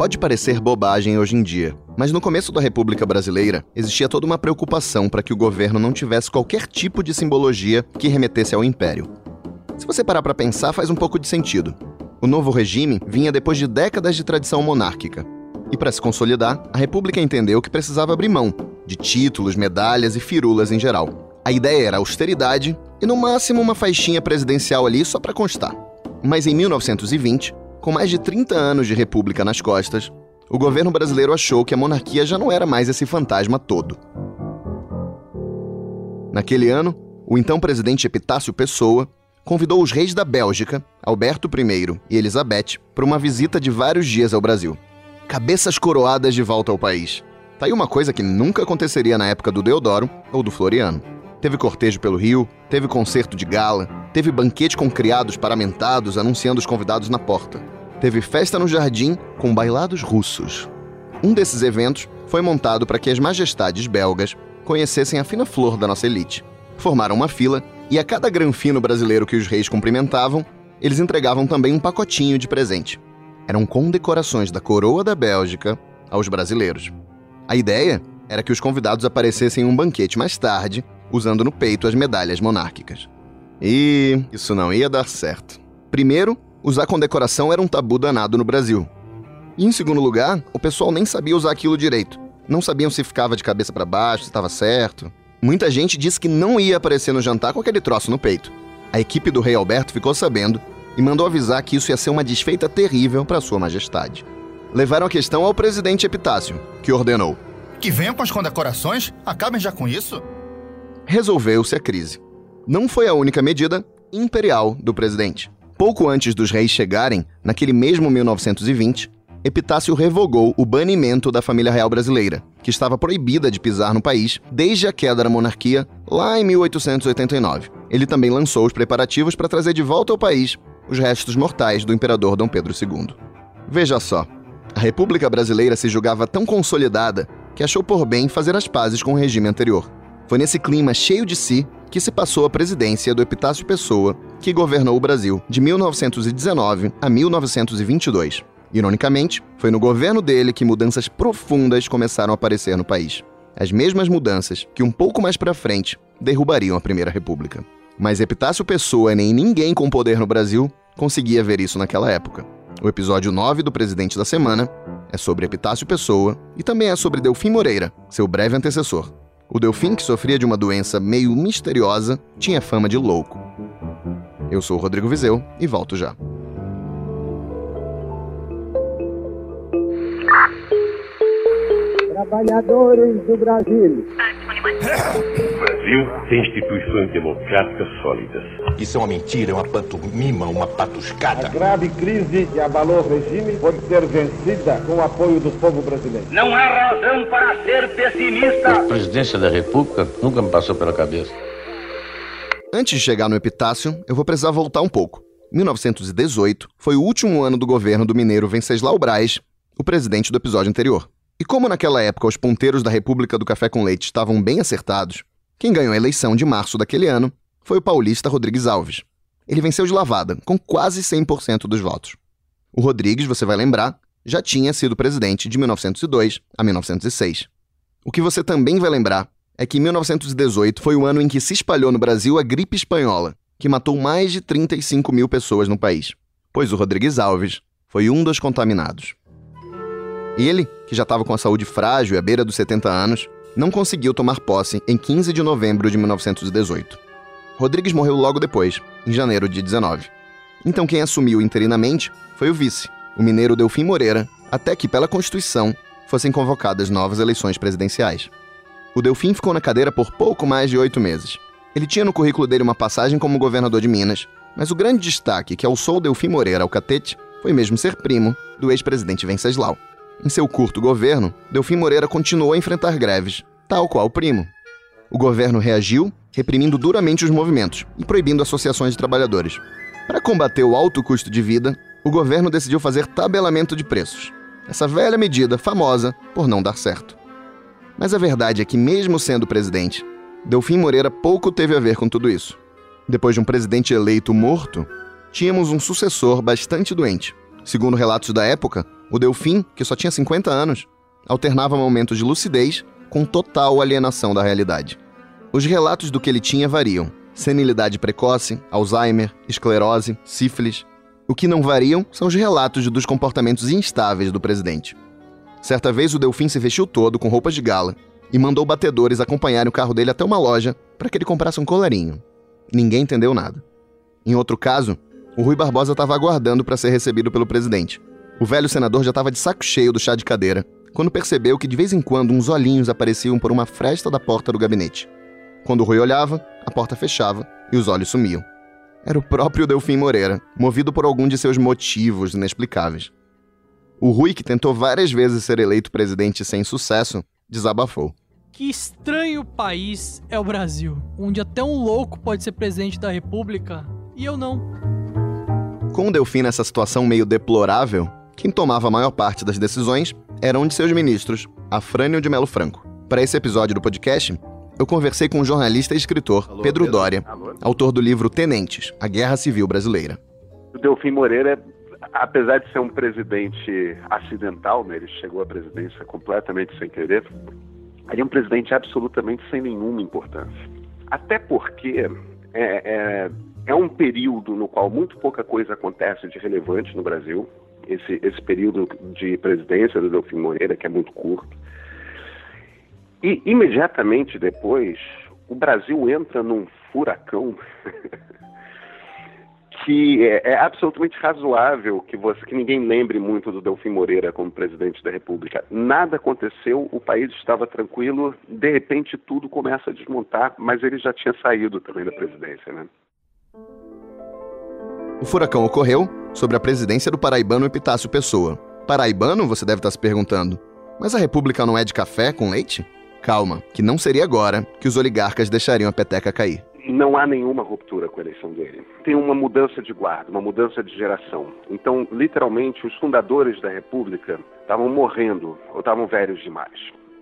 Pode parecer bobagem hoje em dia, mas no começo da República Brasileira existia toda uma preocupação para que o governo não tivesse qualquer tipo de simbologia que remetesse ao império. Se você parar para pensar, faz um pouco de sentido. O novo regime vinha depois de décadas de tradição monárquica. E para se consolidar, a República entendeu que precisava abrir mão de títulos, medalhas e firulas em geral. A ideia era austeridade e, no máximo, uma faixinha presidencial ali só para constar. Mas em 1920, com mais de 30 anos de república nas costas, o governo brasileiro achou que a monarquia já não era mais esse fantasma todo. Naquele ano, o então presidente Epitácio Pessoa convidou os reis da Bélgica, Alberto I e Elizabeth, para uma visita de vários dias ao Brasil. Cabeças coroadas de volta ao país. Tá aí uma coisa que nunca aconteceria na época do Deodoro ou do Floriano. Teve cortejo pelo Rio, teve concerto de gala, teve banquete com criados paramentados anunciando os convidados na porta. Teve festa no jardim com bailados russos. Um desses eventos foi montado para que as majestades belgas conhecessem a fina flor da nossa elite. Formaram uma fila e a cada granfino brasileiro que os reis cumprimentavam, eles entregavam também um pacotinho de presente. Eram condecorações da coroa da Bélgica aos brasileiros. A ideia era que os convidados aparecessem em um banquete mais tarde usando no peito as medalhas monárquicas. E isso não ia dar certo. Primeiro, usar condecoração era um tabu danado no Brasil. E em segundo lugar, o pessoal nem sabia usar aquilo direito. Não sabiam se ficava de cabeça para baixo, se estava certo. Muita gente disse que não ia aparecer no jantar com aquele troço no peito. A equipe do rei Alberto ficou sabendo e mandou avisar que isso ia ser uma desfeita terrível para Sua Majestade. Levaram a questão ao presidente Epitácio, que ordenou: Que venham com as condecorações? Acabem já com isso? resolveu-se a crise. Não foi a única medida imperial do presidente. Pouco antes dos reis chegarem, naquele mesmo 1920, Epitácio revogou o banimento da família real brasileira, que estava proibida de pisar no país desde a queda da monarquia lá em 1889. Ele também lançou os preparativos para trazer de volta ao país os restos mortais do imperador Dom Pedro II. Veja só, a República Brasileira se julgava tão consolidada que achou por bem fazer as pazes com o regime anterior. Foi nesse clima cheio de si que se passou a presidência do Epitácio Pessoa, que governou o Brasil de 1919 a 1922. Ironicamente, foi no governo dele que mudanças profundas começaram a aparecer no país. As mesmas mudanças que um pouco mais para frente derrubariam a Primeira República. Mas Epitácio Pessoa nem ninguém com poder no Brasil conseguia ver isso naquela época. O episódio 9 do Presidente da Semana é sobre Epitácio Pessoa e também é sobre Delfim Moreira, seu breve antecessor. O Delfim, que sofria de uma doença meio misteriosa, tinha fama de louco. Eu sou o Rodrigo Vizeu e volto já. Trabalhadores do Brasil. Brasil tem instituições democráticas sólidas. Isso é uma mentira, é uma pantomima, uma A patuscada. grave crise que abalou o regime pode ser vencida com o apoio do povo brasileiro. Não há razão para ser pessimista. A presidência da República nunca me passou pela cabeça. Antes de chegar no epitácio, eu vou precisar voltar um pouco. 1918 foi o último ano do governo do mineiro Venceslau Braz, o presidente do episódio anterior. E como naquela época os ponteiros da República do Café com Leite estavam bem acertados, quem ganhou a eleição de março daquele ano foi o paulista Rodrigues Alves. Ele venceu de lavada, com quase 100% dos votos. O Rodrigues, você vai lembrar, já tinha sido presidente de 1902 a 1906. O que você também vai lembrar é que 1918 foi o ano em que se espalhou no Brasil a gripe espanhola, que matou mais de 35 mil pessoas no país, pois o Rodrigues Alves foi um dos contaminados. Ele, que já estava com a saúde frágil e à beira dos 70 anos, não conseguiu tomar posse em 15 de novembro de 1918. Rodrigues morreu logo depois, em janeiro de 19. Então quem assumiu interinamente foi o vice, o mineiro Delfim Moreira, até que, pela Constituição, fossem convocadas novas eleições presidenciais. O Delfim ficou na cadeira por pouco mais de oito meses. Ele tinha no currículo dele uma passagem como governador de Minas, mas o grande destaque que alçou Delfim Moreira ao catete foi mesmo ser primo do ex-presidente Venceslau. Em seu curto governo, Delfim Moreira continuou a enfrentar greves, tal qual o primo. O governo reagiu, reprimindo duramente os movimentos e proibindo associações de trabalhadores. Para combater o alto custo de vida, o governo decidiu fazer tabelamento de preços. Essa velha medida famosa por não dar certo. Mas a verdade é que, mesmo sendo presidente, Delfim Moreira pouco teve a ver com tudo isso. Depois de um presidente eleito morto, tínhamos um sucessor bastante doente. Segundo relatos da época, O Delfim, que só tinha 50 anos, alternava momentos de lucidez com total alienação da realidade. Os relatos do que ele tinha variam: senilidade precoce, Alzheimer, esclerose, sífilis. O que não variam são os relatos dos comportamentos instáveis do presidente. Certa vez o Delfim se vestiu todo com roupas de gala e mandou batedores acompanharem o carro dele até uma loja para que ele comprasse um colarinho. Ninguém entendeu nada. Em outro caso, o Rui Barbosa estava aguardando para ser recebido pelo presidente. O velho senador já estava de saco cheio do chá de cadeira, quando percebeu que de vez em quando uns olhinhos apareciam por uma fresta da porta do gabinete. Quando o Rui olhava, a porta fechava e os olhos sumiam. Era o próprio Delfim Moreira, movido por algum de seus motivos inexplicáveis. O Rui, que tentou várias vezes ser eleito presidente sem sucesso, desabafou. Que estranho país é o Brasil, onde até um louco pode ser presidente da República e eu não. Com o Delfim nessa situação meio deplorável, quem tomava a maior parte das decisões era um de seus ministros, Afrânio de Melo Franco. Para esse episódio do podcast, eu conversei com o jornalista e escritor Alô, Pedro, Pedro Dória, Alô. autor do livro Tenentes, A Guerra Civil Brasileira. O Delfim Moreira, apesar de ser um presidente acidental, né, ele chegou à presidência completamente sem querer, ele é um presidente absolutamente sem nenhuma importância. Até porque é, é, é um período no qual muito pouca coisa acontece de relevante no Brasil, esse, esse período de presidência do Delfim Moreira, que é muito curto. E imediatamente depois, o Brasil entra num furacão que é, é, absolutamente razoável que, você, que ninguém lembre muito do Delfim Moreira como presidente da República. Nada aconteceu, o país estava tranquilo, de repente tudo começa a desmontar, mas ele já tinha saído também da presidência, né? O furacão ocorreu sobre a presidência do paraibano Epitácio Pessoa. Paraibano, você deve estar se perguntando. Mas a República não é de café com leite? Calma, que não seria agora que os oligarcas deixariam a peteca cair. Não há nenhuma ruptura com a eleição dele. Tem uma mudança de guarda, uma mudança de geração. Então, literalmente, os fundadores da República estavam morrendo ou estavam velhos demais.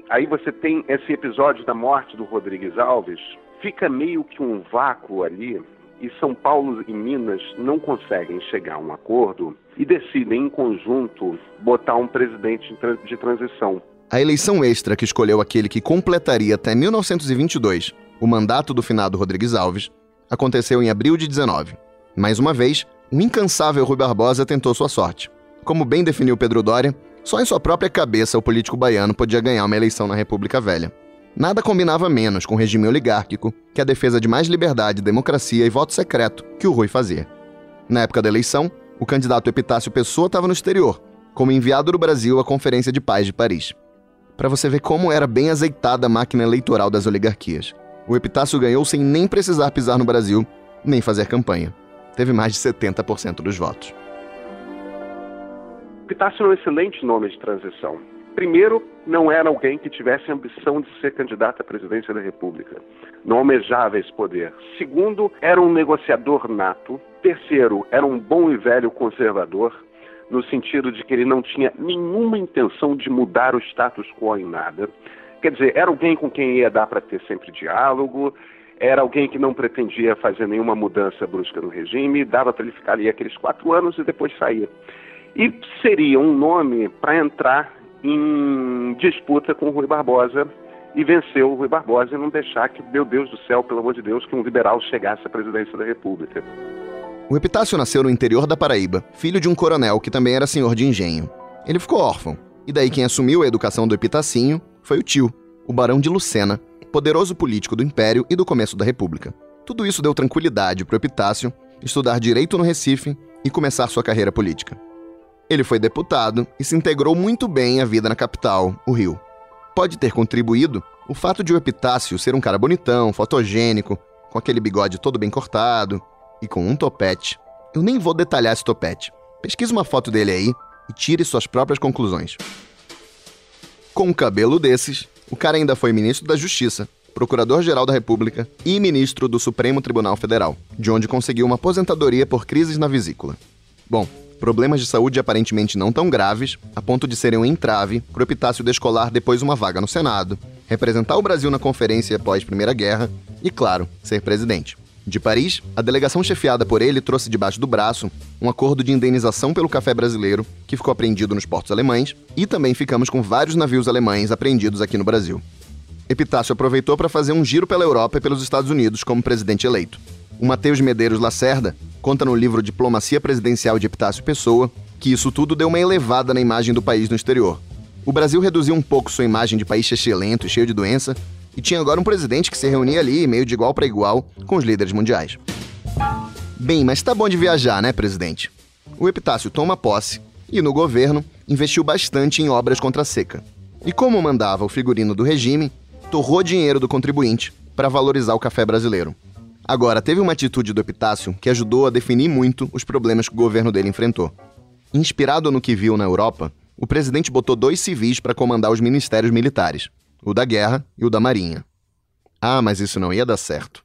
Aí você tem esse episódio da morte do Rodrigues Alves, fica meio que um vácuo ali e São Paulo e Minas não conseguem chegar a um acordo e decidem em conjunto botar um presidente de transição. A eleição extra que escolheu aquele que completaria até 1922 o mandato do finado Rodrigues Alves aconteceu em abril de 19. Mais uma vez, o incansável Rui Barbosa tentou sua sorte. Como bem definiu Pedro Doria, só em sua própria cabeça o político baiano podia ganhar uma eleição na República Velha. Nada combinava menos com o regime oligárquico que a defesa de mais liberdade, democracia e voto secreto que o Rui fazia. Na época da eleição, o candidato Epitácio Pessoa estava no exterior, como enviado do Brasil à Conferência de Paz de Paris. Para você ver como era bem azeitada a máquina eleitoral das oligarquias. O Epitácio ganhou sem nem precisar pisar no Brasil, nem fazer campanha. Teve mais de 70% dos votos. Epitácio é um excelente nome de transição primeiro, não era alguém que tivesse ambição de ser candidato à presidência da República. Não almejava esse poder. Segundo, era um negociador nato. Terceiro, era um bom e velho conservador, no sentido de que ele não tinha nenhuma intenção de mudar o status quo em nada. Quer dizer, era alguém com quem ia dar para ter sempre diálogo, era alguém que não pretendia fazer nenhuma mudança brusca no regime, dava para ele ficar ali aqueles quatro anos e depois sair. E seria um nome para entrar em disputa com o Rui Barbosa e venceu o Rui Barbosa e não deixar que, meu Deus do céu, pelo amor de Deus, que um liberal chegasse à presidência da República. O Epitácio nasceu no interior da Paraíba, filho de um coronel que também era senhor de engenho. Ele ficou órfão, e daí quem assumiu a educação do Epitacinho foi o tio, o Barão de Lucena, poderoso político do Império e do começo da República. Tudo isso deu tranquilidade para o Epitácio estudar direito no Recife e começar sua carreira política. Ele foi deputado e se integrou muito bem à vida na capital, o Rio. Pode ter contribuído o fato de o Epitácio ser um cara bonitão, fotogênico, com aquele bigode todo bem cortado e com um topete. Eu nem vou detalhar esse topete. Pesquise uma foto dele aí e tire suas próprias conclusões. Com um cabelo desses, o cara ainda foi ministro da Justiça, procurador-geral da República e ministro do Supremo Tribunal Federal, de onde conseguiu uma aposentadoria por crises na vesícula. Bom, problemas de saúde aparentemente não tão graves, a ponto de serem um entrave para o Epitácio descolar depois uma vaga no Senado, representar o Brasil na conferência após Primeira Guerra e, claro, ser presidente. De Paris, a delegação chefiada por ele trouxe debaixo do braço um acordo de indenização pelo café brasileiro, que ficou apreendido nos portos alemães, e também ficamos com vários navios alemães apreendidos aqui no Brasil. Epitácio aproveitou para fazer um giro pela Europa e pelos Estados Unidos como presidente eleito. O Matheus Medeiros Lacerda conta no livro Diplomacia Presidencial de Epitácio Pessoa que isso tudo deu uma elevada na imagem do país no exterior. O Brasil reduziu um pouco sua imagem de país chechelento e cheio de doença, e tinha agora um presidente que se reunia ali, meio de igual para igual, com os líderes mundiais. Bem, mas tá bom de viajar, né, presidente? O Epitácio toma posse e, no governo, investiu bastante em obras contra a seca. E como mandava o figurino do regime, torrou dinheiro do contribuinte para valorizar o café brasileiro. Agora, teve uma atitude do Epitácio que ajudou a definir muito os problemas que o governo dele enfrentou. Inspirado no que viu na Europa, o presidente botou dois civis para comandar os ministérios militares, o da Guerra e o da Marinha. Ah, mas isso não ia dar certo.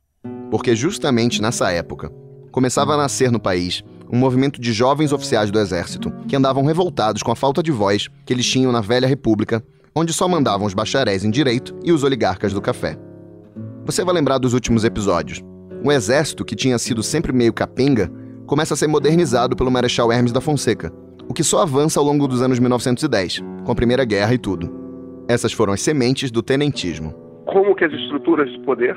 Porque justamente nessa época, começava a nascer no país um movimento de jovens oficiais do exército que andavam revoltados com a falta de voz que eles tinham na velha república, onde só mandavam os bacharéis em direito e os oligarcas do café. Você vai lembrar dos últimos episódios. O exército, que tinha sido sempre meio capenga, começa a ser modernizado pelo Marechal Hermes da Fonseca, o que só avança ao longo dos anos 1910, com a Primeira Guerra e tudo. Essas foram as sementes do tenentismo. Como que as estruturas de poder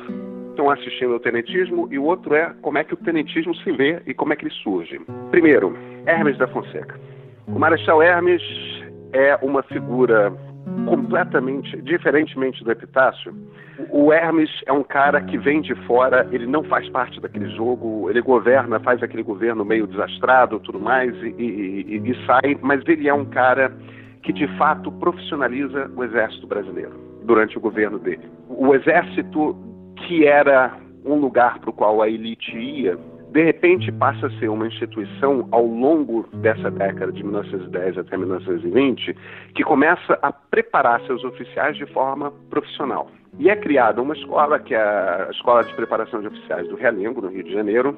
estão assistindo ao tenentismo e o outro é como é que o tenentismo se vê e como é que ele surge. Primeiro, Hermes da Fonseca. O Marechal Hermes é uma figura completamente, diferentemente do Epitácio, o Hermes é um cara que vem de fora, ele não faz parte daquele jogo, ele governa, faz aquele governo meio desastrado, tudo mais, e, e, e, e sai, mas ele é um cara que de fato profissionaliza o exército brasileiro durante o governo dele. O exército que era um lugar para o qual a elite ia, de repente passa a ser uma instituição ao longo dessa década de 1910 até 1920 que começa a preparar seus oficiais de forma profissional. E é criada uma escola, que é a Escola de Preparação de Oficiais do Realengo, no Rio de Janeiro,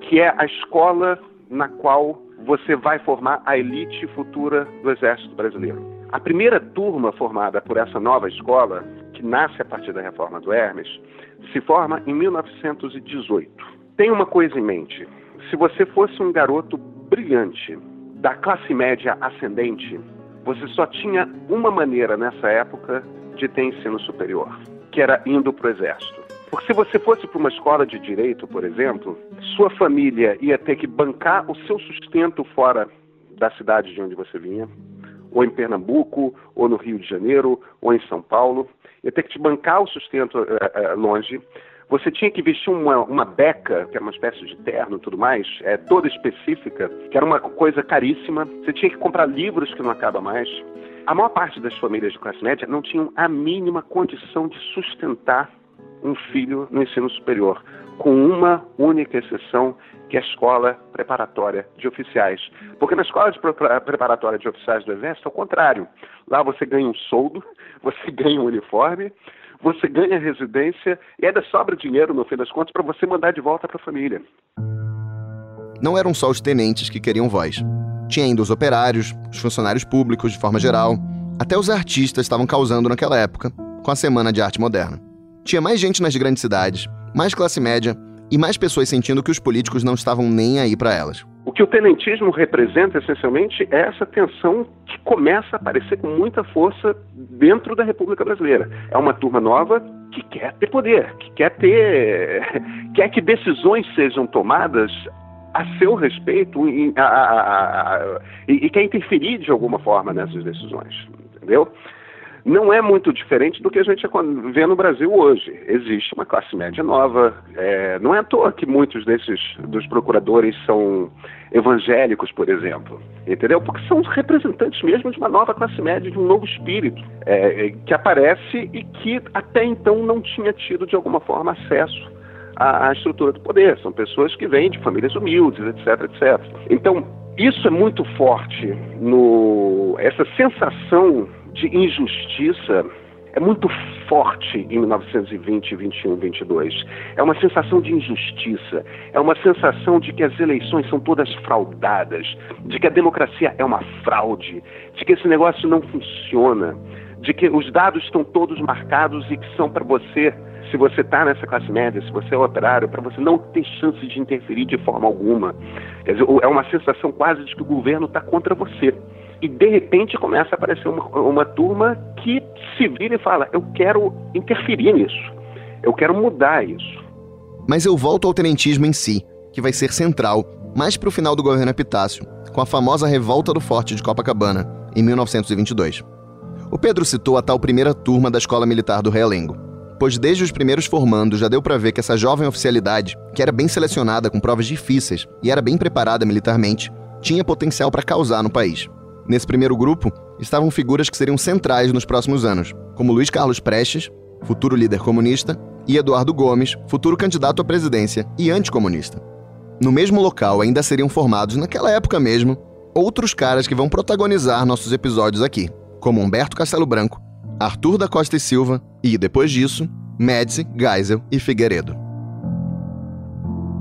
que é a escola na qual você vai formar a elite futura do Exército Brasileiro. A primeira turma formada por essa nova escola, que nasce a partir da reforma do Hermes, se forma em 1918. Tem uma coisa em mente: se você fosse um garoto brilhante, da classe média ascendente, você só tinha uma maneira nessa época de ter ensino superior, que era indo para o exército. Porque se você fosse para uma escola de direito, por exemplo, sua família ia ter que bancar o seu sustento fora da cidade de onde você vinha, ou em Pernambuco, ou no Rio de Janeiro, ou em São Paulo. Ia ter que te bancar o sustento uh, uh, longe. Você tinha que vestir uma, uma beca, que era uma espécie de terno e tudo mais, é, toda específica, que era uma coisa caríssima. Você tinha que comprar livros que não acaba mais. A maior parte das famílias de classe média não tinham a mínima condição de sustentar um filho no ensino superior, com uma única exceção, que é a escola preparatória de oficiais. Porque na escola de preparatória de oficiais do Exército, é o contrário. Lá você ganha um soldo, você ganha um uniforme, você ganha residência e ainda sobra dinheiro, no fim das contas, para você mandar de volta para a família. Não eram só os tenentes que queriam voz. Tinha ainda os operários, os funcionários públicos de forma geral, até os artistas estavam causando naquela época com a Semana de Arte Moderna. Tinha mais gente nas grandes cidades, mais classe média e mais pessoas sentindo que os políticos não estavam nem aí para elas. O que o tenentismo representa essencialmente é essa tensão que começa a aparecer com muita força dentro da República Brasileira. É uma turma nova que quer ter poder, que quer ter, quer que decisões sejam tomadas a seu respeito e, a, a, a, e, quer interferir de alguma forma nessas decisões, entendeu? Não é muito diferente do que a gente vê no Brasil hoje. Existe uma classe média nova. É, não é à toa que muitos desses dos procuradores são evangélicos, por exemplo, entendeu? Porque são representantes mesmo de uma nova classe média, de um novo espírito é, é que aparece e que até então não tinha tido de alguma forma acesso à, estrutura do poder. São pessoas que vêm de famílias humildes, etc, etc. Então, isso é muito forte no essa sensação de injustiça é muito forte em 1920, 21, 22. É uma sensação de injustiça, é uma sensação de que as eleições são todas fraudadas, de que a democracia é uma fraude, de que esse negócio não funciona, de que os dados estão todos marcados e que são para você se você está nessa classe média, se você é operário, para você não ter chance de interferir de forma alguma. Quer dizer, é uma sensação quase de que o governo está contra você. E de repente começa a aparecer uma, uma turma que se vira e fala: eu quero interferir nisso, eu quero mudar isso. Mas eu volto ao tenentismo em si, que vai ser central mais para o final do governo Epitácio, com a famosa revolta do Forte de Copacabana, em 1922. O Pedro citou a tal primeira turma da Escola Militar do Realengo, pois desde os primeiros formandos já deu para ver que essa jovem oficialidade, que era bem selecionada com provas difíceis e era bem preparada militarmente, tinha potencial para causar no país. Nesse primeiro grupo estavam figuras que seriam centrais nos próximos anos, como Luiz Carlos Prestes, futuro líder comunista, e Eduardo Gomes, futuro candidato à presidência e anticomunista. No mesmo local ainda seriam formados, naquela época mesmo, outros caras que vão protagonizar nossos episódios aqui como Humberto Castelo Branco, Arthur da Costa e Silva e, depois disso, Médici, Geisel e Figueiredo.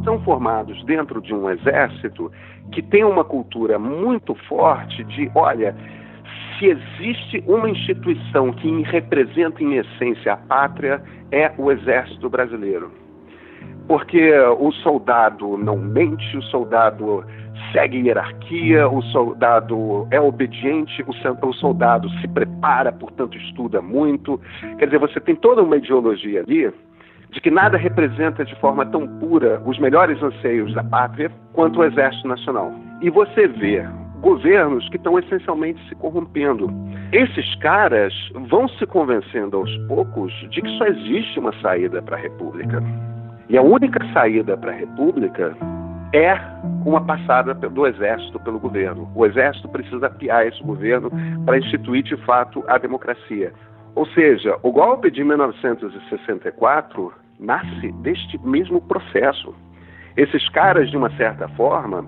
São formados dentro de um exército que tem uma cultura muito forte de, olha, se existe uma instituição que representa em essência a pátria, é o exército brasileiro. Porque o soldado não mente, o soldado segue hierarquia, o soldado é obediente, o soldado se prepara, portanto estuda muito. Quer dizer, você tem toda uma ideologia ali de que nada representa de forma tão pura os melhores anseios da pátria quanto o Exército Nacional. E você vê governos que estão essencialmente se corrompendo. Esses caras vão se convencendo aos poucos de que só existe uma saída para a República. E a única saída para a República é uma passada do Exército pelo governo. O Exército precisa apiar esse governo para instituir de fato a democracia. Ou seja, o golpe de 1964 nasce deste mesmo processo. Esses caras, de uma certa forma,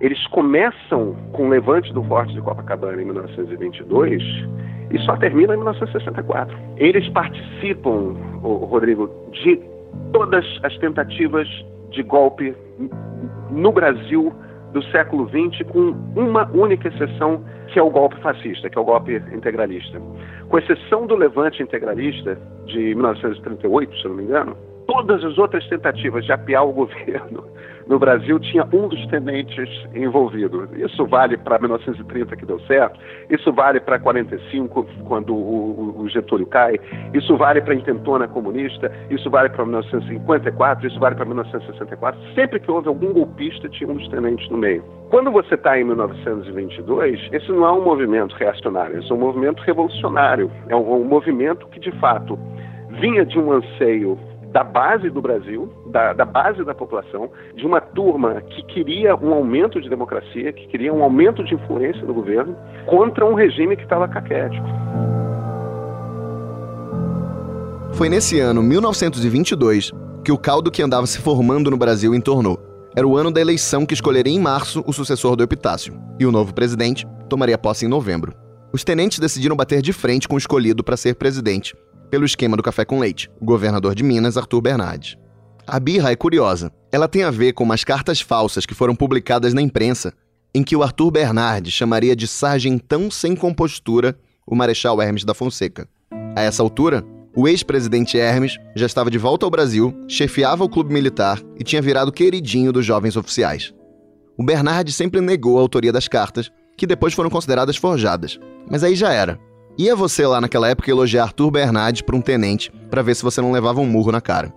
eles começam com o levante do Forte de Copacabana em 1922 e só terminam em 1964. Eles participam, Rodrigo, de todas as tentativas de golpe no Brasil do século XX, com uma única exceção, que é o golpe fascista, que é o golpe integralista. Com exceção do levante integralista de 1938, se não me engano, todas as outras tentativas de apiar o governo no Brasil tinha um dos tenentes envolvido. Isso vale para 1930, que deu certo, isso vale para 45, quando o, o, Getúlio cai, isso vale para a intentona comunista, isso vale para 1954, isso vale para 1964. Sempre que houve algum golpista, tinha um dos tenentes no meio. Quando você está em 1922, esse não é um movimento reacionário, esse é um movimento revolucionário. É um, um movimento que, de fato, vinha de um anseio da base do Brasil, da, da, base da população, de uma turma que queria um aumento de democracia, que queria um aumento de influência no governo, contra um regime que estava caquético. Foi nesse ano, 1922, que o caldo que andava se formando no Brasil entornou. Era o ano da eleição que escolheria em março o sucessor do Epitácio, e o novo presidente tomaria posse em novembro. Os tenentes decidiram bater de frente com o escolhido para ser presidente, pelo esquema do café com leite, o governador de Minas, Arthur Bernardes. A birra é curiosa. Ela tem a ver com umas cartas falsas que foram publicadas na imprensa, em que o Arthur Bernardes chamaria de sargentão sem compostura o Marechal Hermes da Fonseca. A essa altura, o ex-presidente Hermes já estava de volta ao Brasil, chefiava o clube militar e tinha virado queridinho dos jovens oficiais. O Bernardes sempre negou a autoria das cartas, que depois foram consideradas forjadas. Mas aí já era. Ia você lá naquela época elogiar Arthur Bernardes para um tenente para ver se você não levava um murro na cara.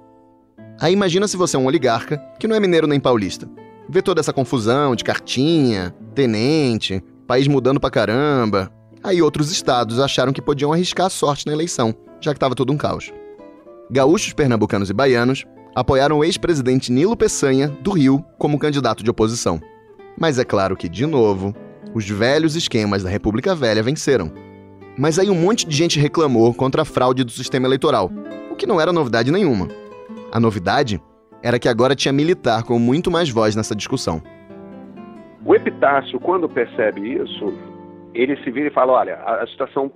Aí imagina se você é um oligarca que não é mineiro nem paulista. Vê toda essa confusão de cartinha, tenente, país mudando pra caramba. Aí outros estados acharam que podiam arriscar a sorte na eleição, já que estava tudo um caos. Gaúchos, pernambucanos e baianos apoiaram o ex-presidente Nilo Peçanha, do Rio, como candidato de oposição. Mas é claro que, de novo, os velhos esquemas da República Velha venceram. Mas aí um monte de gente reclamou contra a fraude do sistema eleitoral, o que não era novidade nenhuma. A novidade era que agora tinha militar com muito mais voz nessa discussão. O Epitácio, quando percebe isso, ele se vira e fala: olha, a situação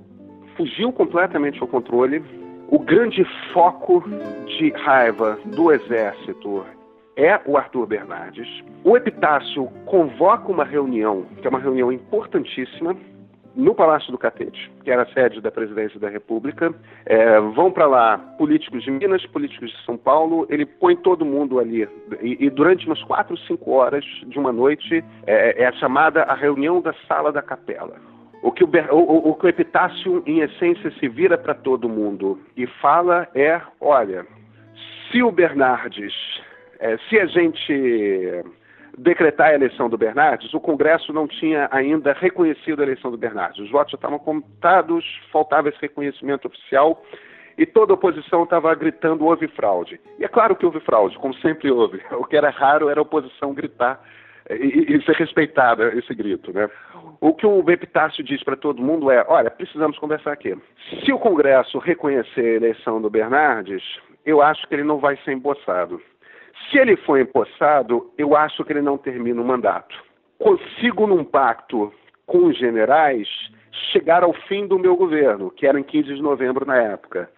fugiu completamente ao controle. O grande foco de raiva do exército é o Arthur Bernardes. O Epitácio convoca uma reunião, que é uma reunião importantíssima, no Palácio do Catete, que era a sede da presidência da República. É, vão para lá políticos de Minas, políticos de São Paulo. Ele põe todo mundo ali. E, e durante umas quatro, cinco horas de uma noite é, é chamada a reunião da sala da capela. O que o, o, o, que o Epitácio, em essência, se vira para todo mundo e fala é: olha, se o Bernardes, é, se a gente decretar a eleição do Bernardes, o Congresso não tinha ainda reconhecido a eleição do Bernardes. Os votos já estavam contados, faltava esse reconhecimento oficial e toda a oposição estava gritando houve fraude. E é claro que houve fraude, como sempre houve. O que era raro era a oposição gritar e, e ser respeitada esse grito, né? O que o Epitácio diz para todo mundo é: olha, precisamos conversar aqui. Se o Congresso reconhecer a eleição do Bernardes, eu acho que ele não vai ser empossado. Se ele for empossado, eu acho que ele não termina o mandato. Consigo, num pacto com os generais, chegar ao fim do meu governo, que era em 15 de novembro na época.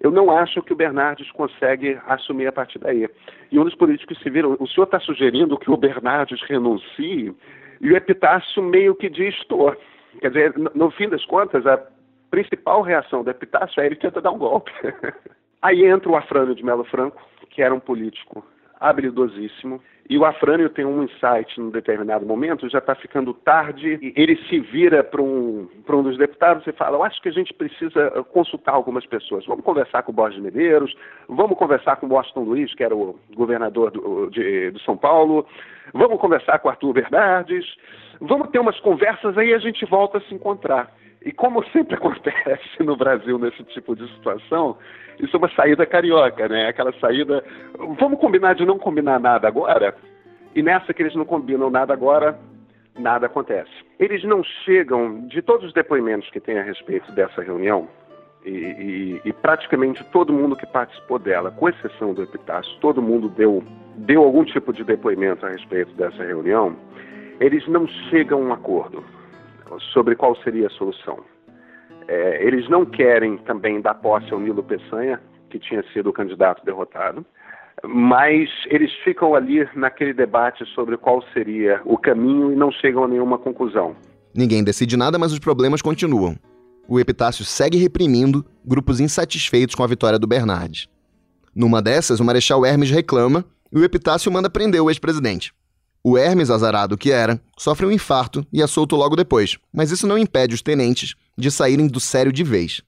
Eu não acho que o Bernardes consegue assumir a partir daí. E um dos políticos se viram, o senhor está sugerindo que o Bernardes renuncie? E o Epitácio meio que diz, estou. Quer dizer, no, fim das contas, a principal reação do Epitácio é ele tenta dar um golpe. Aí entra o Afrânio de Melo Franco, que era um político habilidosíssimo. E o Afrânio tem um insight num determinado momento, já está ficando tarde, ele se vira para um, um dos deputados e fala: Eu acho que a gente precisa consultar algumas pessoas. Vamos conversar com o Borges Medeiros, vamos conversar com o Washington Luiz, que era o governador do, de, do São Paulo, vamos conversar com o Arthur Bernardes, vamos ter umas conversas aí e a gente volta a se encontrar. E como sempre acontece no Brasil nesse tipo de situação, isso é uma saída carioca, né? Aquela saída, vamos combinar de não combinar nada agora? E nessa que eles não combinam nada agora, nada acontece. Eles não chegam, de todos os depoimentos que tem a respeito dessa reunião, e, e, e, praticamente todo mundo que participou dela, com exceção do Epitácio, todo mundo deu, deu algum tipo de depoimento a respeito dessa reunião, eles não chegam a um acordo sobre qual seria a solução. É, eles não querem também dar posse ao Nilo Peçanha, que tinha sido o candidato derrotado, mas eles ficam ali naquele debate sobre qual seria o caminho e não chegam a nenhuma conclusão. Ninguém decide nada, mas os problemas continuam. O Epitácio segue reprimindo grupos insatisfeitos com a vitória do Bernardes. Numa dessas, o Marechal Hermes reclama e o Epitácio manda prender o ex-presidente. O Hermes, azarado que era, sofre um infarto e é solto logo depois, mas isso não impede os tenentes de saírem do sério de vez.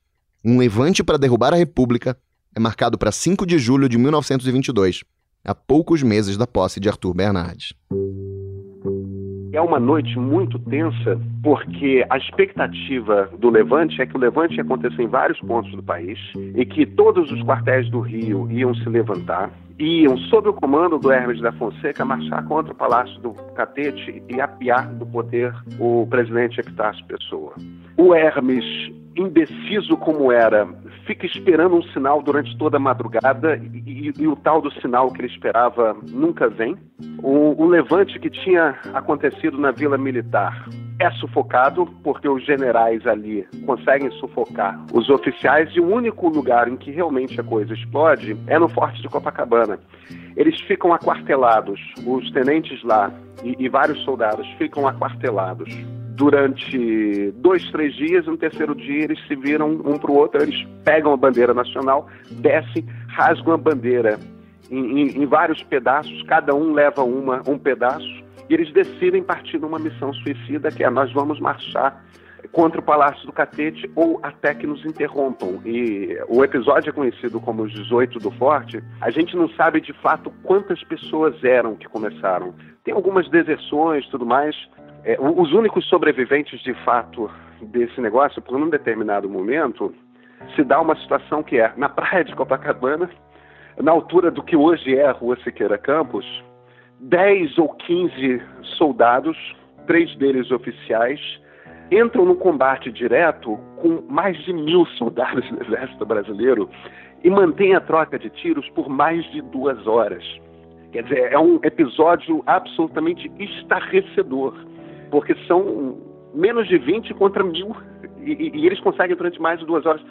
Um levante para derrubar a República é marcado para 5 de julho de 1922, a poucos meses da posse de Arthur Bernardes. É uma noite muito tensa, porque a expectativa do levante é que o levante ia acontecer em vários pontos do país e que todos os quartéis do Rio iam se levantar iam, sob o comando do Hermes da Fonseca, marchar contra o Palácio do Catete e apiar do poder o presidente Epitácio Pessoa. O Hermes, indeciso como era, fica esperando um sinal durante toda a madrugada e, e, e o tal do sinal que ele esperava nunca vem. O, o levante que tinha acontecido na Vila Militar é sufocado porque os generais ali conseguem sufocar os oficiais e o único lugar em que realmente a coisa explode é no Forte de Copacabana. Eles ficam aquartelados, os tenentes lá e, e vários soldados ficam aquartelados durante dois, três dias. No terceiro dia, eles se viram um para o outro, eles pegam a bandeira nacional, descem, rasgam a bandeira em, em, em vários pedaços, cada um leva uma, um pedaço e eles decidem partir numa missão suicida que é nós vamos marchar contra o Palácio do Catete ou até que nos interrompam. E o episódio é conhecido como os 18 do Forte. A gente não sabe de fato quantas pessoas eram que começaram. Tem algumas deserções tudo mais. É, os únicos sobreviventes de fato desse negócio, por um determinado momento, se dá uma situação que é na praia de Copacabana, na altura do que hoje é a Rua Siqueira Campos, 10 ou 15 soldados, três deles oficiais, entram no combate direto com mais de mil soldados do Exército Brasileiro e mantêm a troca de tiros por mais de duas horas. Quer dizer, é um episódio absolutamente estarrecedor, porque são menos de 20 contra mil e, e eles conseguem durante mais de duas horas.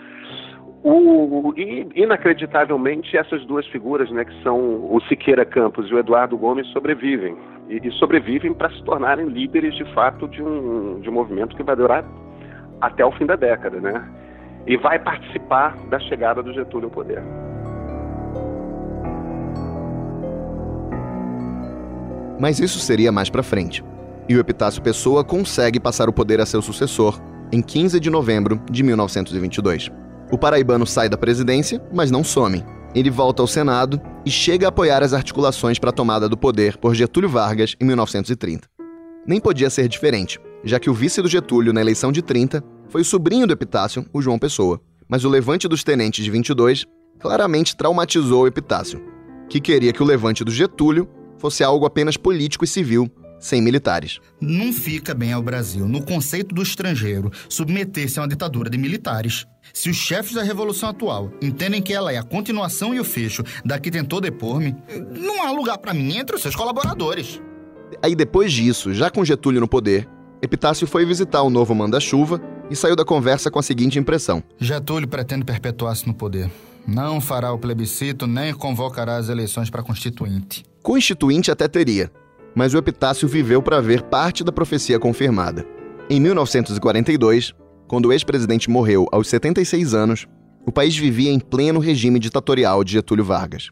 O, e, inacreditavelmente, essas duas figuras, né, que são o Siqueira Campos e o Eduardo Gomes, sobrevivem. E, e sobrevivem para se tornarem líderes, de fato, de um, de um movimento que vai durar até o fim da década, né? E vai participar da chegada do Getúlio ao poder. Mas isso seria mais para frente. E o Epitácio Pessoa consegue passar o poder a seu sucessor em 15 de novembro de 1922. O paraibano sai da presidência, mas não some. Ele volta ao Senado e chega a apoiar as articulações para a tomada do poder por Getúlio Vargas em 1930. Nem podia ser diferente, já que o vice do Getúlio na eleição de 30 foi o sobrinho do Epitácio, o João Pessoa. Mas o levante dos tenentes de 22 claramente traumatizou o Epitácio, que queria que o levante do Getúlio fosse algo apenas político e civil, sem militares. Não fica bem ao Brasil, no conceito do estrangeiro, submeter-se a uma ditadura de militares. Se os chefes da Revolução atual entendem que ela é a continuação e o fecho da que tentou depor-me, não há lugar para mim entre os seus colaboradores. Aí depois disso, já com Getúlio no poder, Epitácio foi visitar o novo manda-chuva e saiu da conversa com a seguinte impressão: Getúlio pretende perpetuar-se no poder. Não fará o plebiscito nem convocará as eleições para constituinte. Constituinte até teria, mas o Epitácio viveu para ver parte da profecia confirmada. Em 1942, quando o ex-presidente morreu aos 76 anos, o país vivia em pleno regime ditatorial de Getúlio Vargas,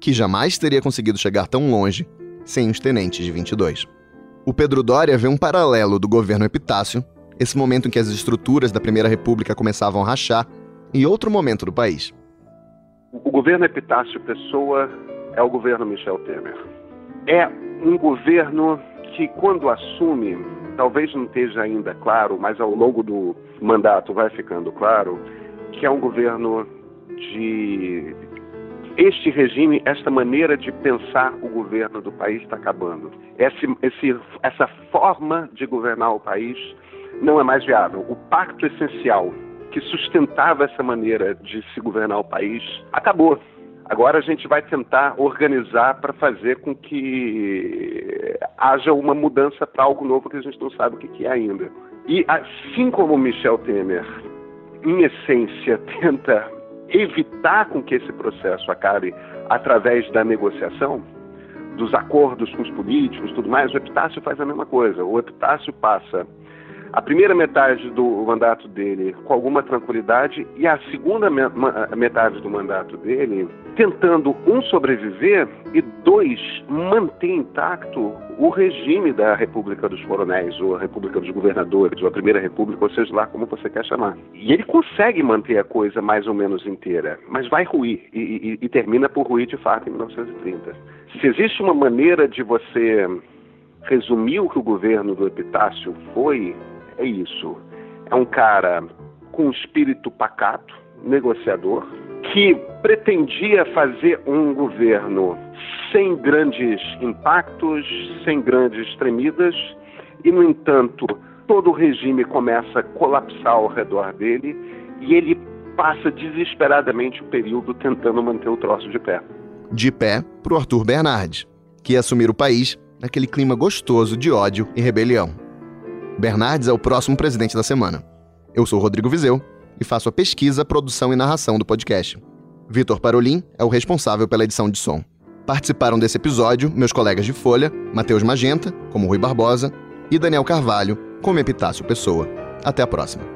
que jamais teria conseguido chegar tão longe sem os tenentes de 22. O Pedro Doria vê um paralelo do governo Epitácio, esse momento em que as estruturas da Primeira República começavam a rachar, e outro momento do país. O governo Epitácio Pessoa é o governo Michel Temer. É um governo que, quando assume, talvez não esteja ainda claro, mas ao longo do mandato vai ficando claro, que é um governo de. Este regime, esta maneira de pensar o governo do país está acabando. Esse, esse, essa forma de governar o país não é mais viável. O pacto essencial que sustentava essa maneira de se governar o país acabou. Agora a gente vai tentar organizar para fazer com que haja uma mudança para algo novo que a gente não sabe o que é ainda. E assim como Michel Temer, em essência, tenta evitar com que esse processo acabe através da negociação, dos acordos com os políticos, tudo mais, o Epitácio faz a mesma coisa. O Epitácio passa a primeira metade do mandato dele com alguma tranquilidade e a segunda metade do mandato dele tentando, um, sobreviver e, dois, manter intacto o regime da República dos Coronéis, ou a República dos Governadores, ou a Primeira República, ou seja lá como você quer chamar. E ele consegue manter a coisa mais ou menos inteira, mas vai ruir e, e, e termina por ruir de fato em 1930. Se existe uma maneira de você resumir o que o governo do Epitácio foi, é isso. É um cara com um espírito pacato, negociador, que pretendia fazer um governo sem grandes impactos, sem grandes tremidas, e, no entanto, todo o regime começa a colapsar ao redor dele e ele passa desesperadamente o período tentando manter o troço de pé. De pé para o Arthur Bernardes, que ia assumir o país naquele clima gostoso de ódio e rebelião. Bernardes é o próximo presidente da semana. Eu sou Rodrigo Vizeu e faço a pesquisa, produção e narração do podcast. Vitor Parolin é o responsável pela edição de som. Participaram desse episódio meus colegas de Folha, Matheus Magenta, como Rui Barbosa, e Daniel Carvalho, como Epitácio Pessoa. Até a próxima.